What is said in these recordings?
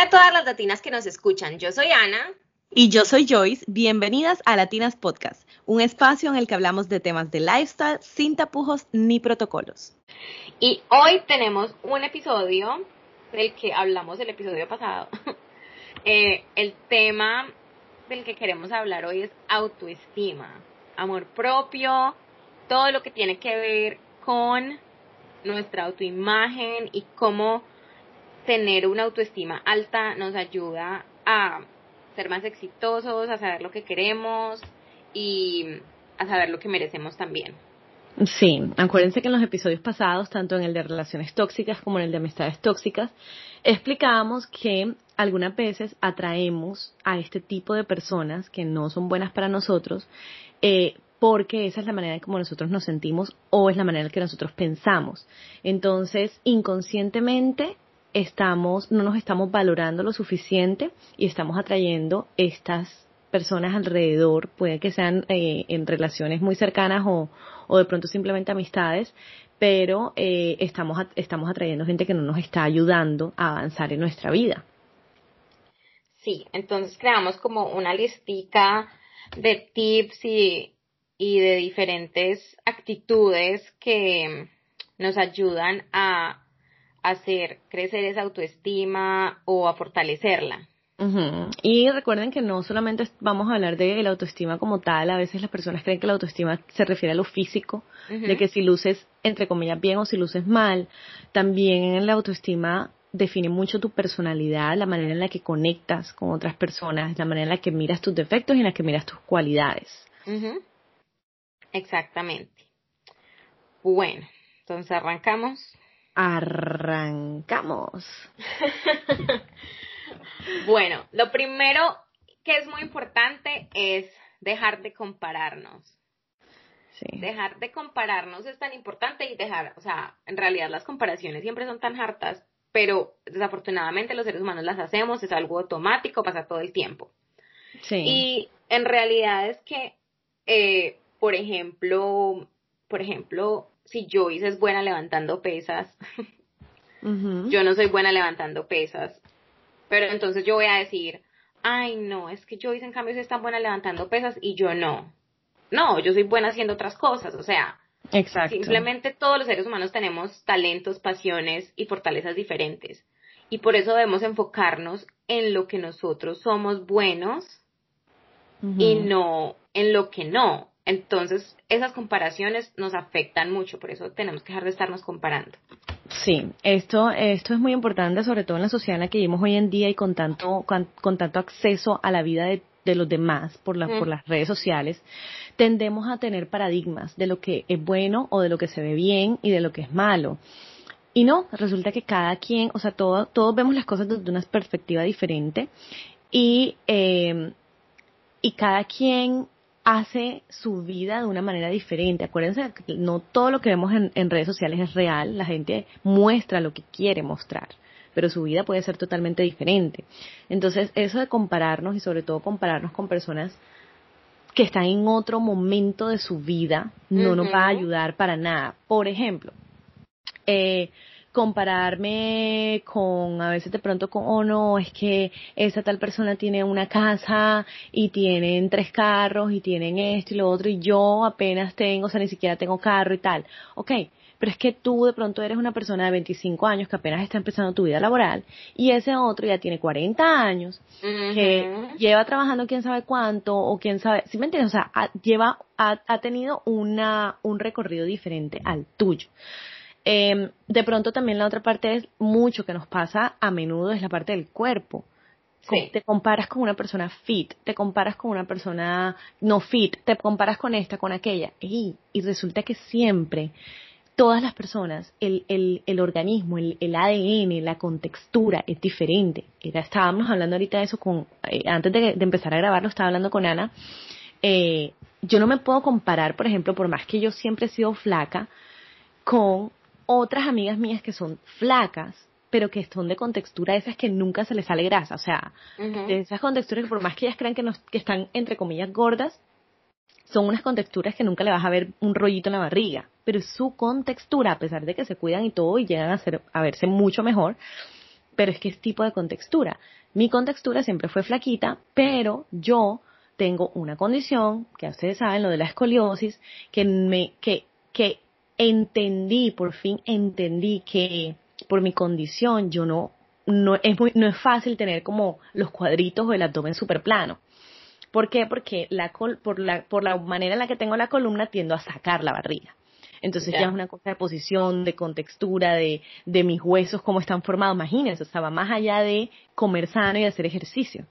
Hola a todas las latinas que nos escuchan. Yo soy Ana. Y yo soy Joyce. Bienvenidas a Latinas Podcast, un espacio en el que hablamos de temas de lifestyle sin tapujos ni protocolos. Y hoy tenemos un episodio del que hablamos el episodio pasado. Eh, el tema del que queremos hablar hoy es autoestima, amor propio, todo lo que tiene que ver con nuestra autoimagen y cómo tener una autoestima alta nos ayuda a ser más exitosos, a saber lo que queremos y a saber lo que merecemos también. Sí, acuérdense que en los episodios pasados, tanto en el de relaciones tóxicas como en el de amistades tóxicas, explicábamos que algunas veces atraemos a este tipo de personas que no son buenas para nosotros eh, porque esa es la manera en como nosotros nos sentimos o es la manera en que nosotros pensamos. Entonces, inconscientemente estamos, no nos estamos valorando lo suficiente y estamos atrayendo estas personas alrededor, puede que sean eh, en relaciones muy cercanas o, o, de pronto simplemente amistades, pero eh, estamos, estamos atrayendo gente que no nos está ayudando a avanzar en nuestra vida. Sí, entonces creamos como una listica de tips y, y de diferentes actitudes que nos ayudan a hacer crecer esa autoestima o a fortalecerla. Y recuerden que no solamente vamos a hablar de la autoestima como tal, a veces las personas creen que la autoestima se refiere a lo físico, de que si luces entre comillas bien o si luces mal, también en la autoestima define mucho tu personalidad, la manera en la que conectas con otras personas, la manera en la que miras tus defectos y en la que miras tus cualidades. Exactamente. Bueno, entonces arrancamos. Arrancamos. bueno, lo primero que es muy importante es dejar de compararnos. Sí. Dejar de compararnos es tan importante y dejar, o sea, en realidad las comparaciones siempre son tan hartas, pero desafortunadamente los seres humanos las hacemos, es algo automático, pasa todo el tiempo. Sí. Y en realidad es que, eh, por ejemplo, por ejemplo, si Joyce es buena levantando pesas, yo no soy buena levantando pesas, pero entonces yo voy a decir, ay no, es que Joyce en cambio es tan buena levantando pesas y yo no. No, yo soy buena haciendo otras cosas, o sea, Exacto. simplemente todos los seres humanos tenemos talentos, pasiones y fortalezas diferentes. Y por eso debemos enfocarnos en lo que nosotros somos buenos y no en lo que no. Entonces, esas comparaciones nos afectan mucho, por eso tenemos que dejar de estarnos comparando. Sí, esto, esto es muy importante, sobre todo en la sociedad en la que vivimos hoy en día y con tanto, con, tanto acceso a la vida de, los demás por, por las redes sociales, tendemos a tener paradigmas de lo que es bueno o de lo que se ve bien y de lo que es malo. Y no, resulta que cada quien, o sea, todo, todos vemos las cosas desde una perspectiva diferente y, eh, y cada quien hace su vida de una manera diferente. Acuérdense que no todo lo que vemos en, redes sociales es real, la gente muestra lo que quiere mostrar, pero su vida puede ser totalmente diferente. Entonces, eso de compararnos y sobre todo compararnos con personas que están en otro momento de su vida no nos va a ayudar para nada. Por ejemplo, eh, compararme con, a veces de pronto con, oh no, es que esa tal persona tiene una casa y tienen tres carros y tienen esto y lo otro y yo apenas tengo, o sea, ni siquiera tengo carro y tal. Ok, pero es que tú de pronto eres una persona de 25 años que apenas está empezando tu vida laboral y ese otro ya tiene 40 años, que lleva trabajando quién sabe cuánto o quién sabe, ¿sí me entiendes? O sea, lleva, ha, ha tenido una, un recorrido diferente al tuyo. Eh, de pronto también la otra parte es mucho que nos pasa a menudo es la parte del cuerpo. Te comparas con una persona fit, te comparas con una persona no fit, te comparas con esta, con aquella. Y, y resulta que siempre, todas las personas, el, el, el organismo, el, el, ADN, la contextura es diferente. Era, estábamos hablando ahorita de eso con, eh, antes de, de, empezar a grabarlo, estaba hablando con Ana. Eh, yo no me puedo comparar, por ejemplo, por más que yo siempre he sido flaca, con otras amigas mías que son flacas, pero que son de contextura esas que nunca se les sale grasa, o sea, de esas contexturas que por más que ellas crean que, nos, que están entre comillas gordas, son unas contexturas que nunca le vas a ver un rollito en la barriga, pero su contextura, a pesar de que se cuidan y todo y llegan a, ser, a verse mucho mejor, pero es que es tipo de contextura. Mi contextura siempre fue flaquita, pero yo tengo una condición, que ustedes saben, lo de la escoliosis, que me, que, que entendí, por fin entendí que por mi condición yo no, no es muy, no es fácil tener como los cuadritos o el abdomen super plano. ¿Por qué? Porque la por, la, por la manera en la que tengo la columna tiendo a sacar la barriga. Entonces ya es una cosa de posición, de contextura, de, de mis huesos, cómo están formados. Imagínense, o sea, va más allá de comer sano y hacer ejercicio.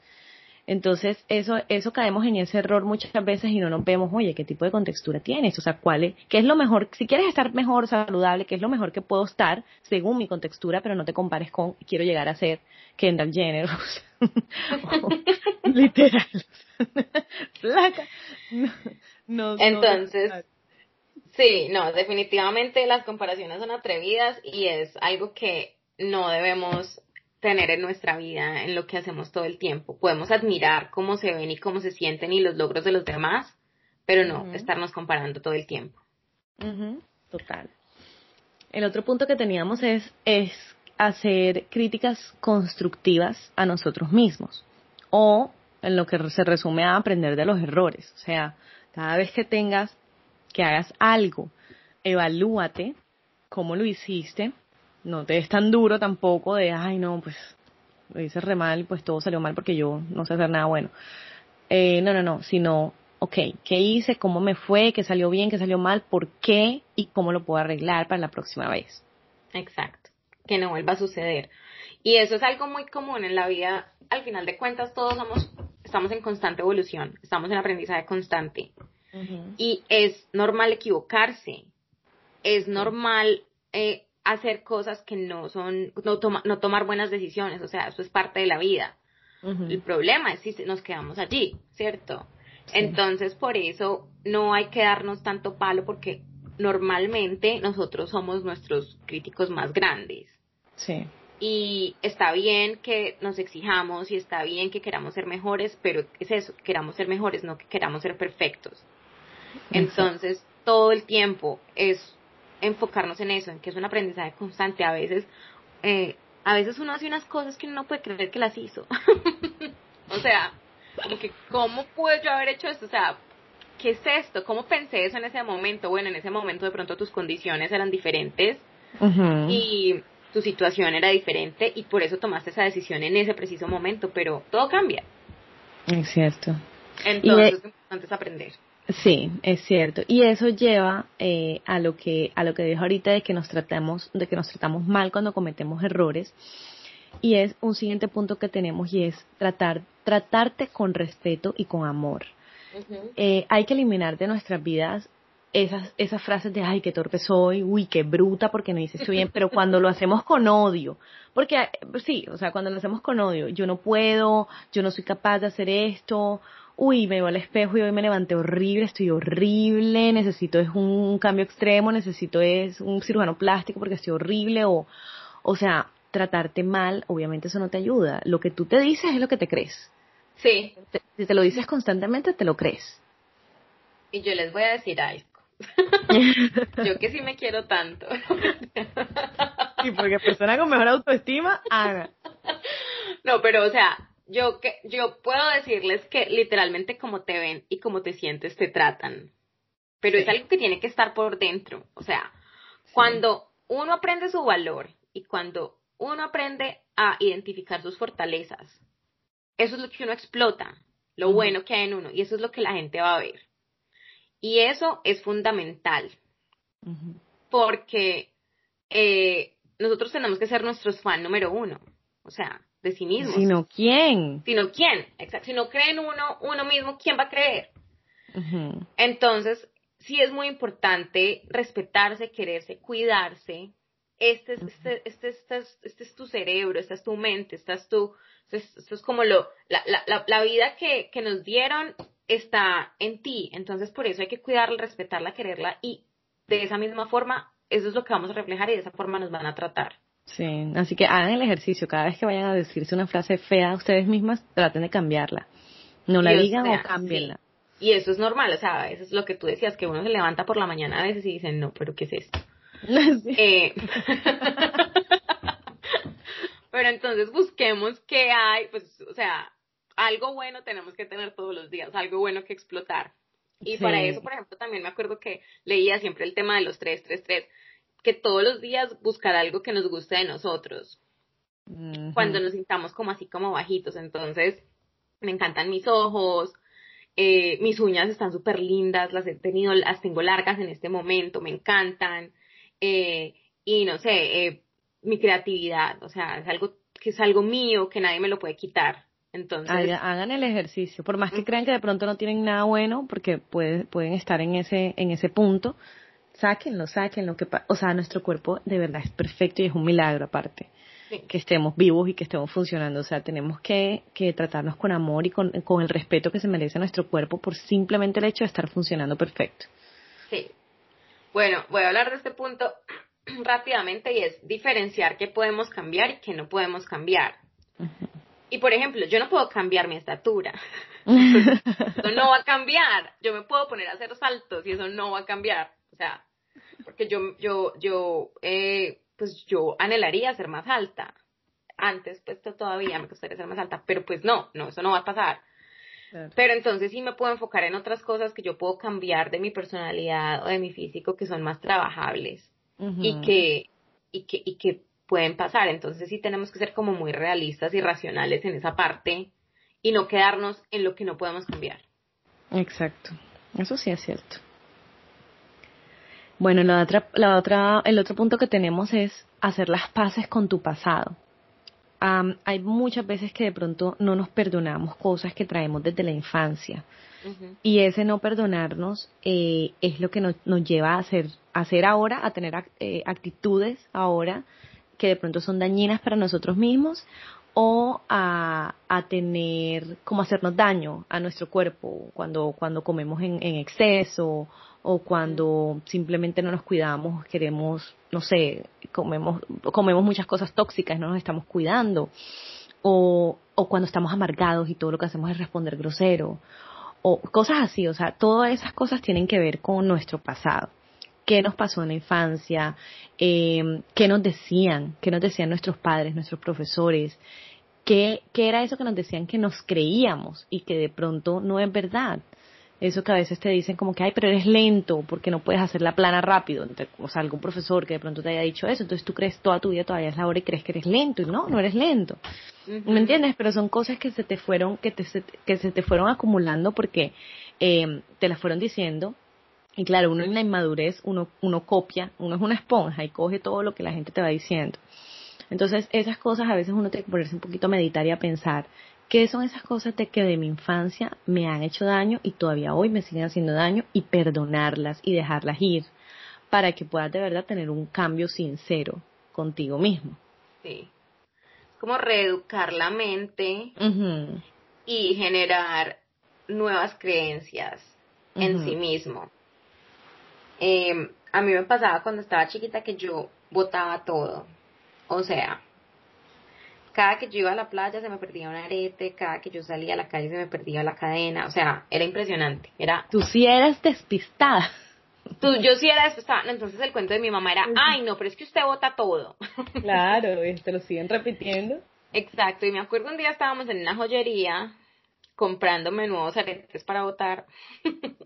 Entonces, eso, eso caemos en ese error muchas veces y no nos vemos, oye, ¿qué tipo de contextura tienes? O sea, ¿cuál es, qué es lo mejor? Si quieres estar mejor, saludable, ¿qué es lo mejor que puedo estar según mi contextura, pero no te compares con, quiero llegar a ser Kendall Jenner? literal. Flaca. No, Entonces, sí, no, definitivamente las comparaciones son atrevidas y es algo que no debemos tener en nuestra vida, en lo que hacemos todo el tiempo. Podemos admirar cómo se ven y cómo se sienten y los logros de los demás, pero no estarnos comparando todo el tiempo. Total. El otro punto que teníamos es, es hacer críticas constructivas a nosotros mismos o en lo que se resume a aprender de los errores. O sea, cada vez que tengas que hagas algo, evalúate cómo lo hiciste no te es tan duro tampoco de, ay, no, pues lo hice re mal, pues todo salió mal porque yo no sé hacer nada bueno. Eh, no, no, no, sino, ok, ¿qué hice? ¿Cómo me fue? ¿Qué salió bien? ¿Qué salió mal? ¿Por qué? ¿Y cómo lo puedo arreglar para la próxima vez? Exacto, que no vuelva a suceder. Y eso es algo muy común en la vida. Al final de cuentas, todos somos, estamos en constante evolución, estamos en aprendizaje constante. Y es normal equivocarse, es normal eh, hacer cosas que no son, no, no tomar buenas decisiones, o sea, eso es parte de la vida. El problema es si nos quedamos allí, ¿cierto? Entonces, por eso no hay que darnos tanto palo porque normalmente nosotros somos nuestros críticos más grandes. Sí. Y está bien que nos exijamos y está bien que queramos ser mejores, pero es eso, queramos ser mejores, no que queramos ser perfectos. Entonces, todo el tiempo es enfocarnos en eso, en que es un aprendizaje constante. A veces, eh, a veces uno hace unas cosas que uno no puede creer que las hizo. o sea, como que, ¿cómo pude yo haber hecho esto? O sea, ¿qué es esto? ¿Cómo pensé eso en ese momento? Bueno, en ese momento de pronto tus condiciones eran diferentes y tu situación era diferente y por eso tomaste esa decisión en ese preciso momento, pero todo cambia. Es cierto. Entonces, importante es aprender. Sí, es cierto. Y eso lleva eh, a lo que a lo que dijo ahorita de que nos tratamos de que nos tratamos mal cuando cometemos errores. Y es un siguiente punto que tenemos y es tratar tratarte con respeto y con amor. eh, hay que eliminar de nuestras vidas esas esas frases de ay qué torpe soy, uy qué bruta porque no hice esto bien, pero cuando lo hacemos con odio, porque sí, o sea cuando lo hacemos con odio, yo no puedo, yo no soy capaz de hacer esto uy, me veo al espejo y hoy me levanté horrible, estoy horrible, necesito es un cambio extremo, necesito es un cirujano plástico porque estoy horrible o, o sea, tratarte mal, obviamente eso no te ayuda. Lo que tú te dices es lo que te crees. Sí. si te lo dices constantemente, te lo crees. Y yo les voy a decir algo. yo que sí me quiero tanto. y porque persona con mejor autoestima, haga. No, pero o sea, yo que yo puedo decirles que literalmente como te ven y como te sientes te tratan. Pero es algo que tiene que estar por dentro. O sea, cuando uno aprende su valor y cuando uno aprende a identificar sus fortalezas, eso es lo que uno explota, lo bueno que hay en uno, y eso es lo que la gente va a ver. Y eso es fundamental, porque eh, nosotros tenemos que ser nuestros fan número uno. O sea, de sí mismo. Sino quién. Sino quién, exacto. Si no cree en uno, uno mismo, ¿quién va a creer? Entonces, sí es muy importante respetarse, quererse, cuidarse. Este es, este, este, este, este, es tu cerebro, esta es tu mente, esta es tu, esto es como lo, la, la, la vida que, que nos dieron está en ti. Entonces, por eso hay que cuidarla, respetarla, quererla y de esa misma forma, eso es lo que vamos a reflejar y de esa forma nos van a tratar. Sí, así que hagan el ejercicio. Cada vez que vayan a decirse una frase fea a ustedes mismas, traten de cambiarla. No la digan o cámbienla. Y eso es normal, o sea, eso es lo que tú decías, que uno se levanta por la mañana a veces y dicen, no, pero ¿qué es esto? Eh, Pero entonces busquemos qué hay, pues, o sea, algo bueno tenemos que tener todos los días, algo bueno que explotar. Y para eso, por ejemplo, también me acuerdo que leía siempre el tema de los 333, que todos los días buscar algo que nos guste de nosotros. Cuando nos sintamos como así como bajitos. Entonces, me encantan mis ojos, eh, mis uñas están súper lindas, las he tenido, las tengo largas en este momento, me encantan. Eh, y no sé, eh, mi creatividad, o sea, es algo que es algo mío, que nadie me lo puede quitar. Entonces, hagan el ejercicio, por más que crean que de pronto no tienen nada bueno, porque pueden estar en ese, en ese punto, sáquenlo, sáquenlo, que, o sea, nuestro cuerpo de verdad es perfecto y es un milagro aparte. Que estemos vivos y que estemos funcionando. O sea, tenemos que, que tratarnos con amor y con, con el respeto que se merece nuestro cuerpo por simplemente el hecho de estar funcionando perfecto. Sí. Bueno, voy a hablar de este punto rápidamente y es diferenciar qué podemos cambiar y qué no podemos cambiar. Y por ejemplo, yo no puedo cambiar mi estatura. eso no va a cambiar. Yo me puedo poner a hacer saltos y eso no va a cambiar. O sea, porque yo, yo, yo, eh, pues yo anhelaría ser más alta. Antes, pues todavía me gustaría ser más alta, pero pues no, no, eso no va a pasar. Pero entonces sí me puedo enfocar en otras cosas que yo puedo cambiar de mi personalidad o de mi físico que son más trabajables y que, y que, y que pueden pasar. Entonces sí tenemos que ser como muy realistas y racionales en esa parte y no quedarnos en lo que no podemos cambiar. Exacto, eso sí es cierto. Bueno, la otra, la otra, el otro punto que tenemos es hacer las paces con tu pasado. hay muchas veces que de pronto no nos perdonamos cosas que traemos desde la infancia. Y ese no perdonarnos eh, es lo que nos, nos, lleva a hacer, a hacer ahora, a tener eh, actitudes ahora que de pronto son dañinas para nosotros mismos o a, a, tener, como hacernos daño a nuestro cuerpo cuando, cuando comemos en, en, exceso o cuando simplemente no nos cuidamos, queremos, no sé, comemos, comemos muchas cosas tóxicas, no nos estamos cuidando. O, o cuando estamos amargados y todo lo que hacemos es responder grosero. O cosas así, o sea, todas esas cosas tienen que ver con nuestro pasado. Qué nos pasó en la infancia, eh, qué nos decían, qué nos decían nuestros padres, nuestros profesores, qué, qué era eso que nos decían que nos creíamos y que de pronto no es verdad. Eso que a veces te dicen como que, ay, pero eres lento porque no puedes hacer la plana rápido. O sea, algún profesor que de pronto te haya dicho eso. Entonces tú crees toda tu vida todavía es la hora y crees que eres lento. Y no, no eres lento. ¿Me entiendes? Pero son cosas que se te fueron, que, te, que se te fueron acumulando porque eh, te las fueron diciendo y claro, uno en la inmadurez, uno, uno copia, uno es una esponja y coge todo lo que la gente te va diciendo. Entonces, esas cosas a veces uno tiene que ponerse un poquito a meditar y a pensar, ¿qué son esas cosas de que de mi infancia me han hecho daño y todavía hoy me siguen haciendo daño y perdonarlas y dejarlas ir para que puedas de verdad tener un cambio sincero contigo mismo? Sí. Como reeducar la mente y generar nuevas creencias en sí mismo. Eh, a mí me pasaba cuando estaba chiquita que yo botaba todo. O sea, cada que yo iba a la playa se me perdía un arete, cada que yo salía a la calle se me perdía la cadena, o sea, era impresionante. Era Tú sí eras despistada. Tú, yo sí era despistada. Entonces el cuento de mi mamá era, ay no, pero es que usted bota todo. Claro, y te lo siguen repitiendo. Exacto, y me acuerdo un día estábamos en una joyería comprándome nuevos aretes para botar.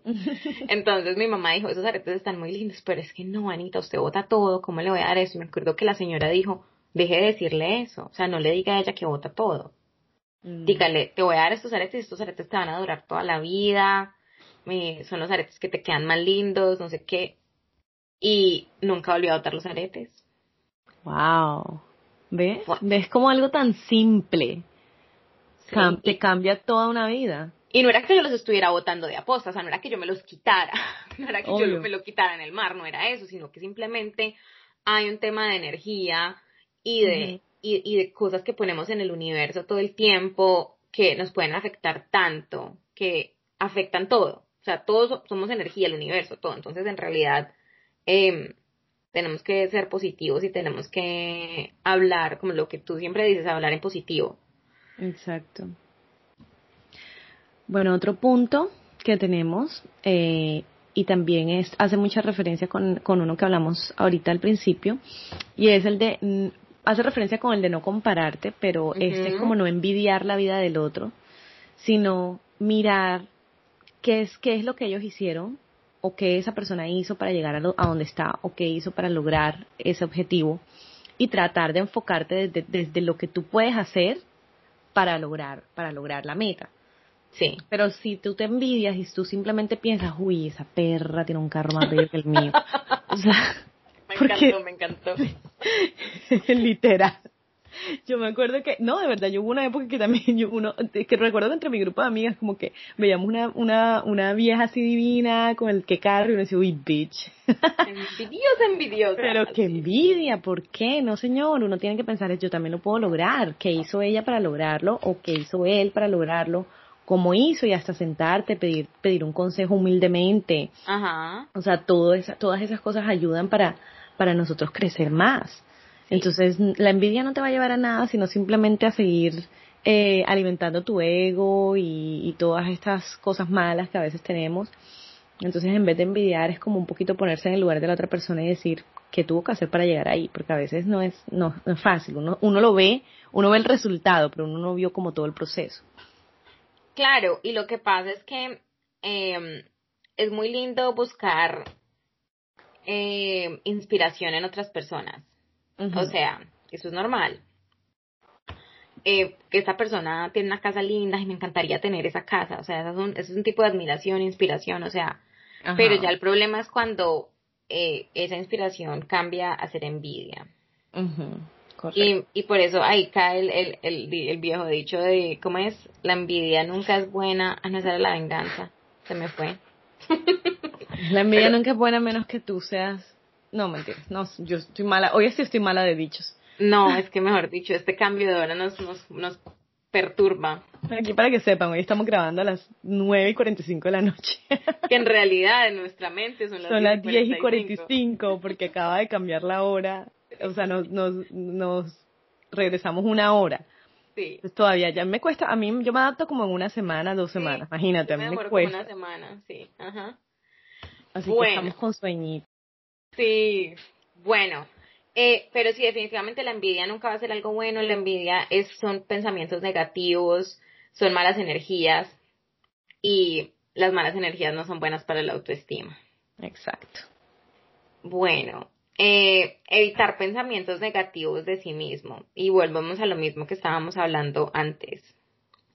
Entonces mi mamá dijo, esos aretes están muy lindos, pero es que no, Anita, usted bota todo, ¿cómo le voy a dar eso? Y me acuerdo que la señora dijo, deje de decirle eso, o sea, no le diga a ella que bota todo. Mm. Dígale, te voy a dar estos aretes y estos aretes te van a durar toda la vida, son los aretes que te quedan más lindos, no sé qué. Y nunca volvió a botar los aretes. Wow. ¿Ves? ¿Ves como algo tan simple? te cambia toda una vida. Y no era que yo los estuviera botando de aposta, o sea, no era que yo me los quitara, no era que yo me lo quitara en el mar, no era eso, sino que simplemente hay un tema de energía y de, y, y de cosas que ponemos en el universo todo el tiempo que nos pueden afectar tanto, que afectan todo. O sea, todos somos energía, el universo, todo. Entonces, en realidad, eh, tenemos que ser positivos y tenemos que hablar, como lo que tú siempre dices, hablar en positivo. Exacto. Bueno, otro punto que tenemos, eh, y también es, hace mucha referencia con, con uno que hablamos ahorita al principio, y es el de hace referencia con el de no compararte, pero este es como no envidiar la vida del otro, sino mirar qué es, qué es lo que ellos hicieron o qué esa persona hizo para llegar a, a donde está o qué hizo para lograr ese objetivo y tratar de enfocarte desde, desde lo que tú puedes hacer para lograr, para lograr la meta. Sí. Pero si tú te envidias y tú simplemente piensas, uy, esa perra tiene un carro más bello que el mío. o sea, me encantó, me encantó. literal. Yo me acuerdo que, no, de verdad, yo hubo una época que también, yo uno, que recuerdo que entre mi grupo de amigas como que veíamos una, una, una vieja así divina con el que carro y uno decía, uy, bitch. Envidiosa, envidiosa. Pero qué envidia, ¿por qué? No, señor, uno tiene que pensar, yo también lo puedo lograr. ¿Qué hizo ella para lograrlo? ¿O qué hizo él para lograrlo? ¿Cómo hizo? Y hasta sentarte, pedir, pedir un consejo humildemente. Ajá. O sea, todo esa, todas esas cosas ayudan para, para nosotros crecer más. Entonces, la envidia no te va a llevar a nada, sino simplemente a seguir eh, alimentando tu ego y, todas estas cosas malas que a veces tenemos. Entonces, en vez de envidiar, es como un poquito ponerse en el lugar de la otra persona y decir qué tuvo que hacer para llegar ahí, porque a veces no es, no, es fácil. Uno, uno lo ve, uno ve el resultado, pero uno no vio como todo el proceso. Claro, y lo que pasa es que eh, es muy lindo buscar eh, inspiración en otras personas. O sea, eso es normal. Eh, que esta persona tiene una casa linda y me encantaría tener esa casa. O sea, eso es un, es un tipo de admiración, inspiración, o sea. Pero ya el problema es cuando eh, esa inspiración cambia a ser envidia. y, y, por eso ahí cae el, el, el, el, viejo dicho de, ¿cómo es? La envidia nunca es buena, a no ser la venganza. Se me fue. La envidia nunca es buena menos que tú seas no, mentira. No, yo estoy mala. Hoy sí estoy mala de dichos. No, es que mejor dicho, este cambio de hora nos, nos, nos perturba. Aquí para que sepan, hoy estamos grabando a las 9 y 45 de la noche. Que en realidad en nuestra mente son las, son las 10 y 45 porque acaba de cambiar la hora. O sea, nos, nos, nos regresamos una hora. Sí. todavía ya me cuesta, a mí yo me adapto como en una semana, dos semanas, imagínate, a mí me, cuesta. una semana, sí, ajá. Así que estamos con sueñito. Sí, bueno, eh, pero sí, definitivamente la envidia nunca va a ser algo bueno. La envidia es, son pensamientos negativos, son malas energías y las malas energías no son buenas para la autoestima. Exacto. Bueno, eh, evitar pensamientos negativos de sí mismo. Y volvemos a lo mismo que estábamos hablando antes.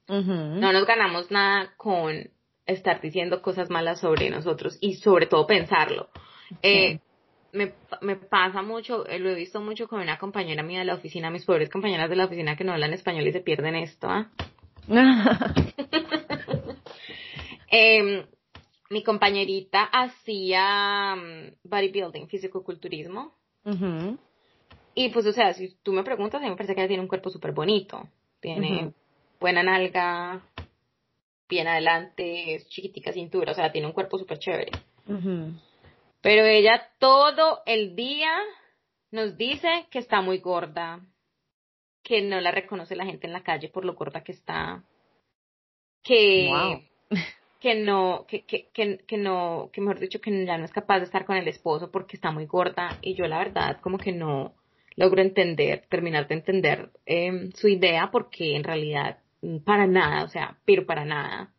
No nos ganamos nada con estar diciendo cosas malas sobre nosotros y sobre todo pensarlo. Eh, me, me pasa mucho, eh, lo he visto mucho con una compañera mía de la oficina, mis pobres compañeras de la oficina que no hablan español y se pierden esto, ¿ah? eh, mi compañerita hacía um, bodybuilding, fisicoculturismo. Y pues, o sea, si tú me preguntas, a mí me parece que ella tiene un cuerpo súper bonito. Tiene buena nalga, bien adelante, es chiquitica cintura, o sea, tiene un cuerpo súper chévere. Pero ella todo el día nos dice que está muy gorda, que no la reconoce la gente en la calle por lo gorda que está, que, que no, que, que, que, no, que mejor dicho, que ya no es capaz de estar con el esposo porque está muy gorda. Y yo la verdad como que no logro entender, terminar de entender em, su idea porque en realidad mm, para nada, o sea, pero para nada.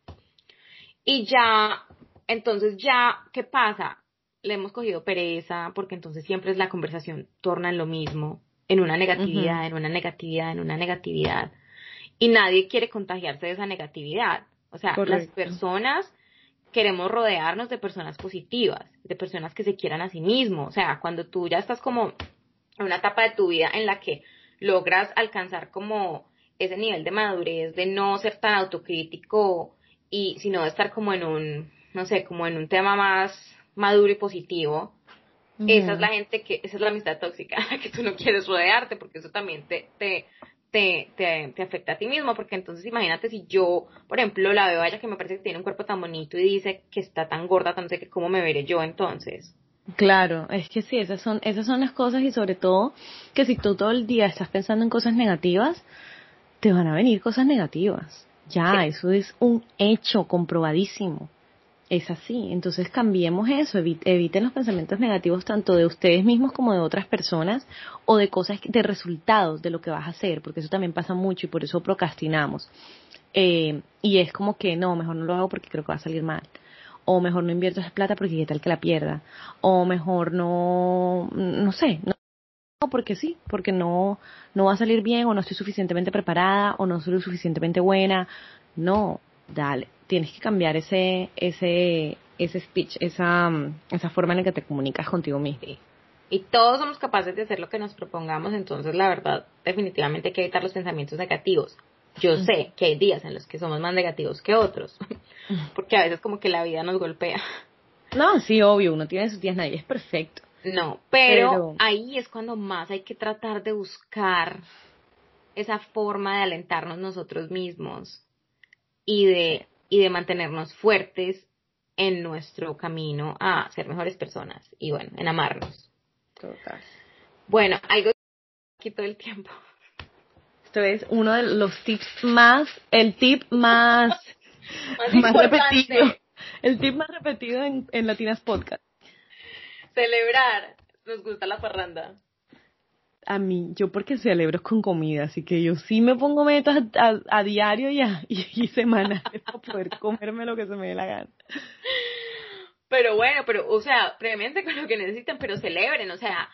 Y ya, entonces ya, ¿qué pasa? le hemos cogido pereza porque entonces siempre es la conversación torna en lo mismo, en una negatividad, en una negatividad, en una negatividad. Y nadie quiere contagiarse de esa negatividad. O sea, las personas queremos rodearnos de personas positivas, de personas que se quieran a sí mismos. O sea, cuando tú ya estás como en una etapa de tu vida en la que logras alcanzar como ese nivel de madurez, de no ser tan autocrítico y sino de estar como en un, no sé, como en un tema más maduro y positivo, esa es la gente que, esa es la amistad tóxica, que tú no quieres rodearte, porque eso también te, te, te, te, afecta a ti mismo, porque entonces imagínate si yo, por ejemplo, la veo a ella que me parece que tiene un cuerpo tan bonito y dice que está tan gorda, tan sé que cómo me veré yo entonces. Claro, es que sí, esas son, esas son las cosas y sobre todo que si tú todo el día estás pensando en cosas negativas, te van a venir cosas negativas. Ya, eso es un hecho comprobadísimo. Es así. Entonces cambiemos eso, eviten los pensamientos negativos tanto de ustedes mismos como de otras personas o de cosas, de resultados de lo que vas a hacer, porque eso también pasa mucho y por eso procrastinamos. Eh, y es como que no, mejor no lo hago porque creo que va a salir mal. O mejor no invierto esa plata porque qué tal que la pierda. O mejor no, no sé, no porque sí, porque no, no va a salir bien o no estoy suficientemente preparada o no soy lo suficientemente buena. No, dale, tienes que cambiar ese, ese, ese speech, esa, esa forma en la que te comunicas contigo mismo. Y todos somos capaces de hacer lo que nos propongamos, entonces la verdad, definitivamente hay que evitar los pensamientos negativos. Yo sé que hay días en los que somos más negativos que otros, porque a veces como que la vida nos golpea. No, sí, obvio, uno tiene sus días, nadie es perfecto. No, pero, ahí es cuando más hay que tratar de buscar esa forma de alentarnos nosotros mismos y de, y de mantenernos fuertes en nuestro camino a ser mejores personas y bueno, en amarnos. Total. Bueno, algo aquí todo el tiempo. Esto es uno de los tips más, el tip más, más, repetido. El tip más repetido en, en Latinas Podcast. Celebrar. Nos gusta la parranda. A mí, yo porque celebro con comida, así que yo sí me pongo metas a, diario y, a, y, semanales para poder comerme lo que se me dé la gana. Pero bueno, pero, o sea, previamente con lo que necesitan, pero celebren, o sea,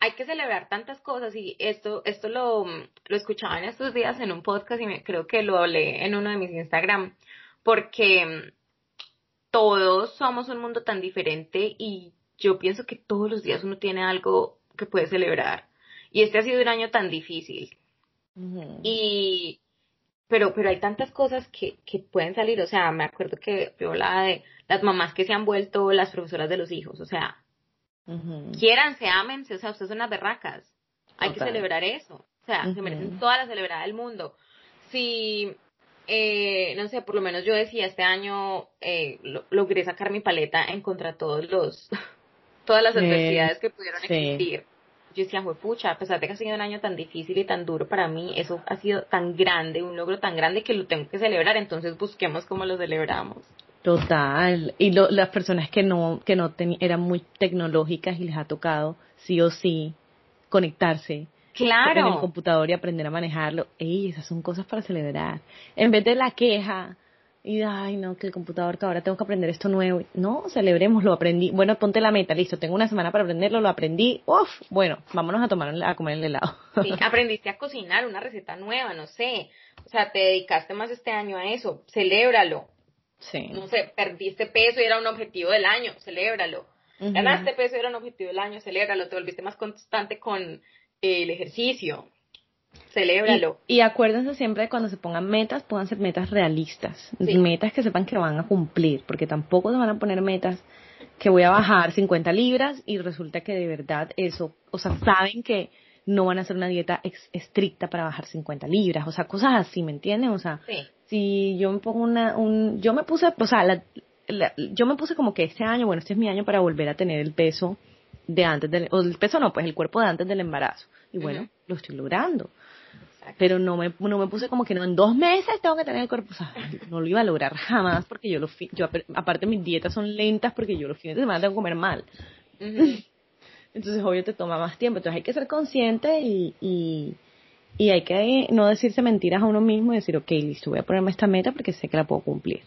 hay que celebrar tantas cosas y esto, esto lo, lo escuchaba en estos días en un podcast y me, creo que lo hablé en uno de mis Instagram, porque todos somos un mundo tan diferente y yo pienso que todos los días uno tiene algo que puede celebrar. Y este ha sido un año tan difícil. Y, pero, pero hay tantas cosas que, que pueden salir. O sea, me acuerdo que yo hablaba de las mamás que se han vuelto las profesoras de los hijos. O sea, uh quiéranse, ámense. O sea, ustedes son unas berracas. Hay que celebrar eso. O sea, se merecen toda la celebrada del mundo. Si eh, no sé, por lo menos yo decía, este año eh, logré sacar mi paleta en contra de todos los, todas las adversidades que pudieron existir. Yo decía, pucha, a pesar de que ha sido un año tan difícil y tan duro para mí, eso ha sido tan grande, un logro tan grande que lo tengo que celebrar, entonces busquemos cómo lo celebramos. Total. Y las personas que no, que no eran muy tecnológicas y les ha tocado sí o sí conectarse claro. en el computador y aprender a manejarlo. Ey, esas son cosas para celebrar. En vez de la queja, y ay no, que el computador que ahora tengo que aprender esto nuevo. No, celebremos, lo aprendí. Bueno, ponte la meta, listo, tengo una semana para aprenderlo, lo aprendí. Uf, bueno, vámonos a tomar a comer el helado. Sí, aprendiste a cocinar una receta nueva, no sé. O sea, te dedicaste más este año a eso, celébralo. Sí. No sé, perdiste peso y era un objetivo del año, celébralo. Ganaste peso y era un objetivo del año, celébralo. Te volviste más constante con el ejercicio, Celébralo. Y, acuérdense siempre de cuando se pongan metas, ser metas realistas, metas que sepan que van a cumplir, porque tampoco se van a poner metas que voy a bajar 50 libras y resulta que de verdad eso, o sea, saben que no van a hacer una dieta estricta para bajar 50 libras, o sea, cosas así, ¿me entienden? O sea, si yo me pongo una, un, yo me puse, o sea, yo me puse como que este año, bueno, este es mi año para volver a tener el peso de antes del, o el peso no, pues el cuerpo de antes del embarazo. Y bueno, lo estoy logrando. Pero no me, no me puse como que no, en dos meses tengo que tener el cuerpo. O sea, no lo iba a lograr jamás porque yo, lo, yo aparte mis dietas son lentas porque yo los fines de semana tengo que comer mal. Entonces, obvio, te toma más tiempo. Entonces, hay que ser consciente y, y, y hay que no decirse mentiras a uno mismo y decir, ok, listo, voy a ponerme esta meta porque sé que la puedo cumplir.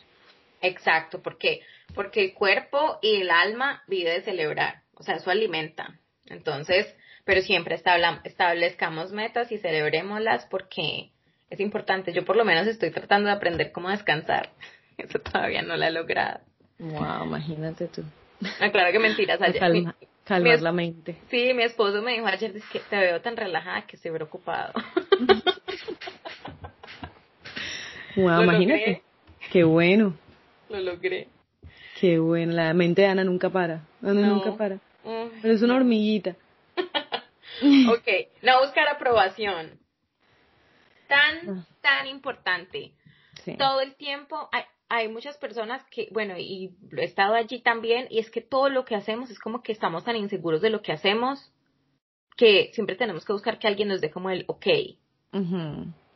Exacto, porque porque el cuerpo y el alma vive de celebrar, o sea, eso alimenta. Entonces, pero siempre establezcamos metas y celebrémoslas porque es importante. Yo por lo menos estoy tratando de aprender cómo descansar. Eso todavía no lo he logrado. Wow, imagínate tú. Ah, claro que mentiras. Ayer, calmar la mente. Sí, mi esposo me dijo ayer, que te veo tan relajada que estoy preocupado. wow, imagínate. Qué bueno. Lo logré. Qué bueno, la mente de Ana nunca para. Ana nunca para. Pero es una hormiguita. ok, no buscar aprobación. Tan, ah. tan importante. Todo el tiempo hay, hay muchas personas que, bueno, y he estado allí también, y es que todo lo que hacemos es como que estamos tan inseguros de lo que hacemos que siempre tenemos que buscar que alguien nos dé como el ok.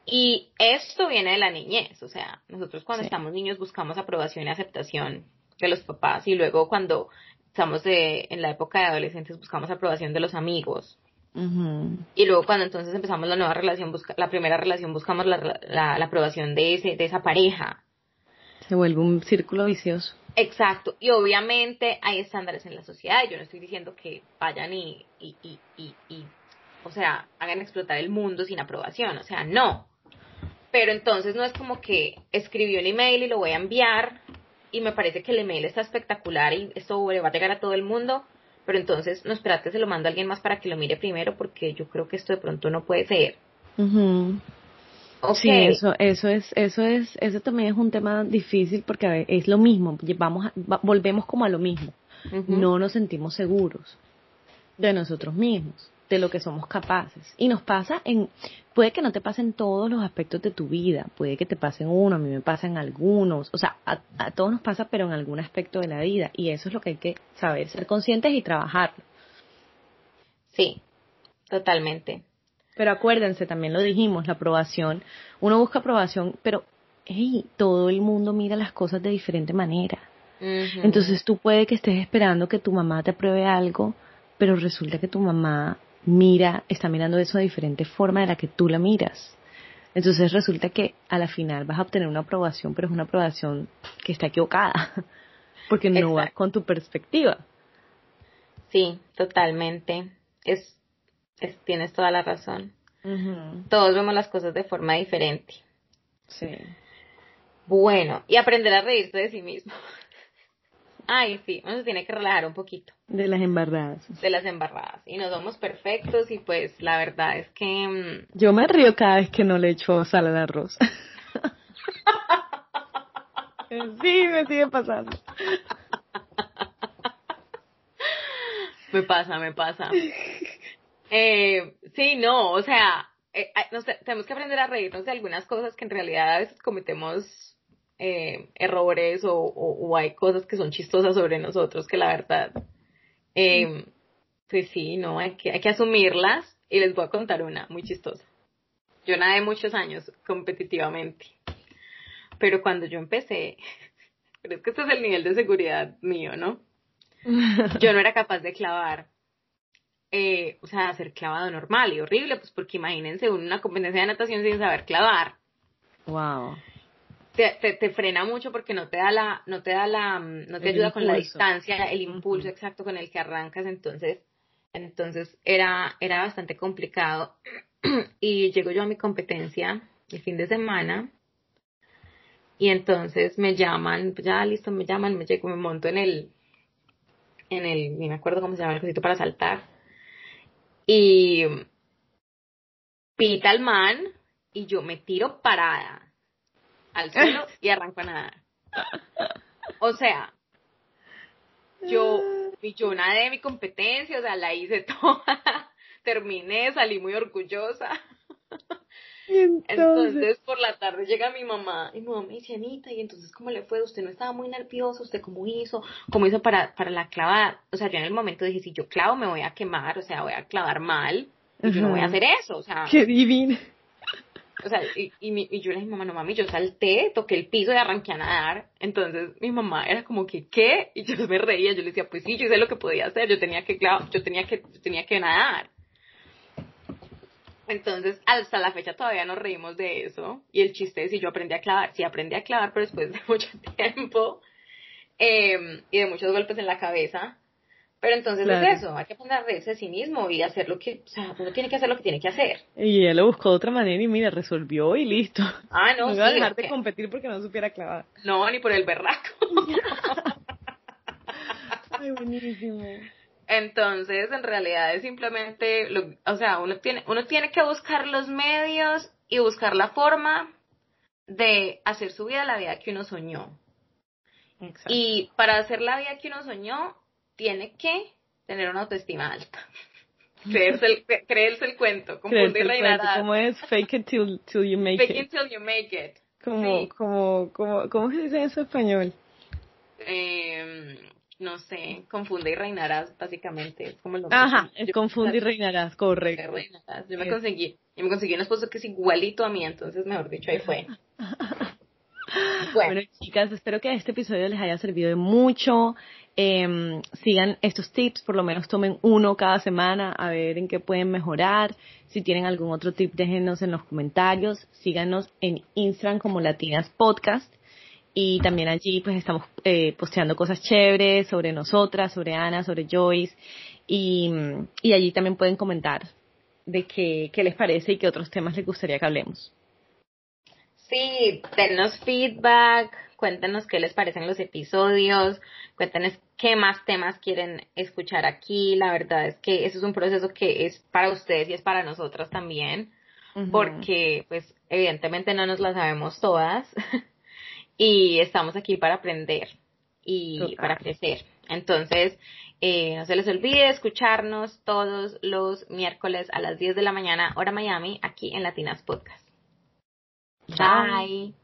Y esto viene de la niñez, o sea, nosotros cuando estamos niños buscamos aprobación y aceptación de los papás y luego cuando estamos de, en la época de adolescentes buscamos aprobación de los amigos. Y luego cuando entonces empezamos la nueva relación, busca, la primera relación, buscamos la, la, aprobación de, ese, de esa pareja. Se vuelve un círculo vicioso. Exacto. Y obviamente hay estándares en la sociedad. Yo no estoy diciendo que vayan y, y, y, y, y o sea, hagan explotar el mundo sin aprobación. O sea, no. Pero entonces no es como que escribí un email y lo voy a enviar y me parece que el email está espectacular y esto le va a llegar a todo el mundo, pero entonces no espérate, se lo mando a alguien más para que lo mire primero porque yo creo que esto de pronto no puede ser. Sí, eso, eso es, eso es, eso también es un tema difícil porque es lo mismo, vamos volvemos como a lo mismo. No nos sentimos seguros de nosotros mismos de lo que somos capaces. Y nos pasa en, puede que no te pasen todos los aspectos de tu vida, puede que te pasen uno, a mí me pasan algunos, o sea, a, todos nos pasa, pero en algún aspecto de la vida. Y eso es lo que hay que saber, ser conscientes y trabajarlo. Sí, totalmente. Pero acuérdense, también lo dijimos, la aprobación, uno busca aprobación, pero hey, todo el mundo mira las cosas de diferente manera. Entonces tú puede que estés esperando que tu mamá te apruebe algo, pero resulta que tu mamá mira, está mirando eso de diferente forma de la que tú la miras. Entonces resulta que a la final vas a obtener una aprobación, pero es una aprobación que está equivocada, porque no va con tu perspectiva. Sí, totalmente. Es, tienes toda la razón. Todos vemos las cosas de forma diferente. Sí. Bueno, y aprender a reírse de sí mismo. Ay, sí, uno se tiene que relajar un poquito. De las embarradas. De las embarradas. Y no somos perfectos y pues la verdad es que... Mm, Yo me río cada vez que no le echo sal al arroz. sí, me sigue pasando. me pasa, me pasa. Eh, sí, no, o sea, eh, tenemos que aprender a reírnos de algunas cosas que en realidad a veces cometemos eh, errores o, hay cosas que son chistosas sobre nosotros que la verdad, eh, pues sí, no, hay que, hay que asumirlas y les voy a contar una muy chistosa. Yo nadé muchos años competitivamente, pero cuando yo empecé, pero es que este es el nivel de seguridad mío, ¿no? Yo no era capaz de clavar. Eh, o sea, hacer clavado normal y horrible, pues porque imagínense una competencia de natación sin saber clavar. Wow te, te, frena mucho porque no te da la, no te da la, no te ayuda con la distancia, el impulso exacto con el que arrancas, entonces, entonces era, era bastante complicado. y llego yo a mi competencia el fin de semana y entonces me llaman, ya listo, me llaman, me llego, me monto en el, en el, ni me acuerdo cómo se llama el cosito para saltar. Y pita el man y yo me tiro parada al suelo y arranco a nadar. O sea, yo, yo nadé mi competencia, o sea, la hice toda, terminé, salí muy orgullosa. Entonces? por la tarde llega mi mamá y mi mamá me dice, Anita, ¿y entonces cómo le fue? Usted no estaba muy nervioso, ¿usted cómo hizo? ¿Cómo hizo para, para la clavada? O sea, yo en el momento dije, si yo clavo me voy a quemar, o sea, voy a clavar mal, y yo no voy a hacer eso, o sea. Qué divino o sea, y, y, yo le dije, mamá, no mami, yo salté, toqué el piso y arranqué a nadar. Entonces mi mamá era como que, ¿qué? Y yo me reía, yo le decía, pues sí, yo hice lo que podía hacer, yo tenía que, yo tenía que, tenía que nadar. Entonces, hasta la fecha todavía nos reímos de eso. Y el chiste es si yo aprendí a clavar, sí aprendí a clavar, pero después de mucho tiempo eh, y de muchos golpes en la cabeza. Pero entonces es eso, hay que poner a sí mismo y hacer lo que, o sea, uno tiene que hacer lo que tiene que hacer. Y él lo buscó de otra manera y mira, resolvió y listo. Ah, no, no iba a dejar de competir porque no supiera clavar. No, ni por el berraco. Ay, buenísimo. Entonces, en realidad es simplemente, lo, o sea, uno tiene, uno tiene que buscar los medios y buscar la forma de hacer su vida la vida que uno soñó. Exacto. Y para hacer la vida que uno soñó, tiene que tener una autoestima alta. Creerse el, creerse el cuento, confundir reinarás. ¿Cómo es? Fake it till, till you make it. Fake it till you make it. Como, como, como, ¿Cómo se dice eso en español? Eh, no sé, confunde y reinarás, básicamente. Es como el Ajá, es confunde y reinarás, correcto. Yo me conseguí, yo me conseguí un esposo que es igualito a mí, entonces, mejor dicho, ahí fue. Bueno. chicas, espero que este episodio les haya servido de mucho. Eh, sigan estos tips, por lo menos tomen uno cada semana a ver en qué pueden mejorar. Si tienen algún otro tip, déjenos en los comentarios. Síganos en Instagram como Latinas Podcast. Y también allí pues estamos eh, posteando cosas chéveres sobre nosotras, sobre Ana, sobre Joyce. Y, allí también pueden comentar de qué, qué les parece y qué otros temas les gustaría que hablemos. Sí, denos feedback, cuéntenos qué les parecen los episodios, cuéntenos qué más temas quieren escuchar aquí. La verdad es que eso es un proceso que es para ustedes y es para nosotras también, porque pues evidentemente no nos las sabemos todas y estamos aquí para aprender y para crecer. Entonces, eh, no se les olvide escucharnos todos los miércoles a las 10 de la mañana, hora Miami, aquí en Latinas Podcast. Bye.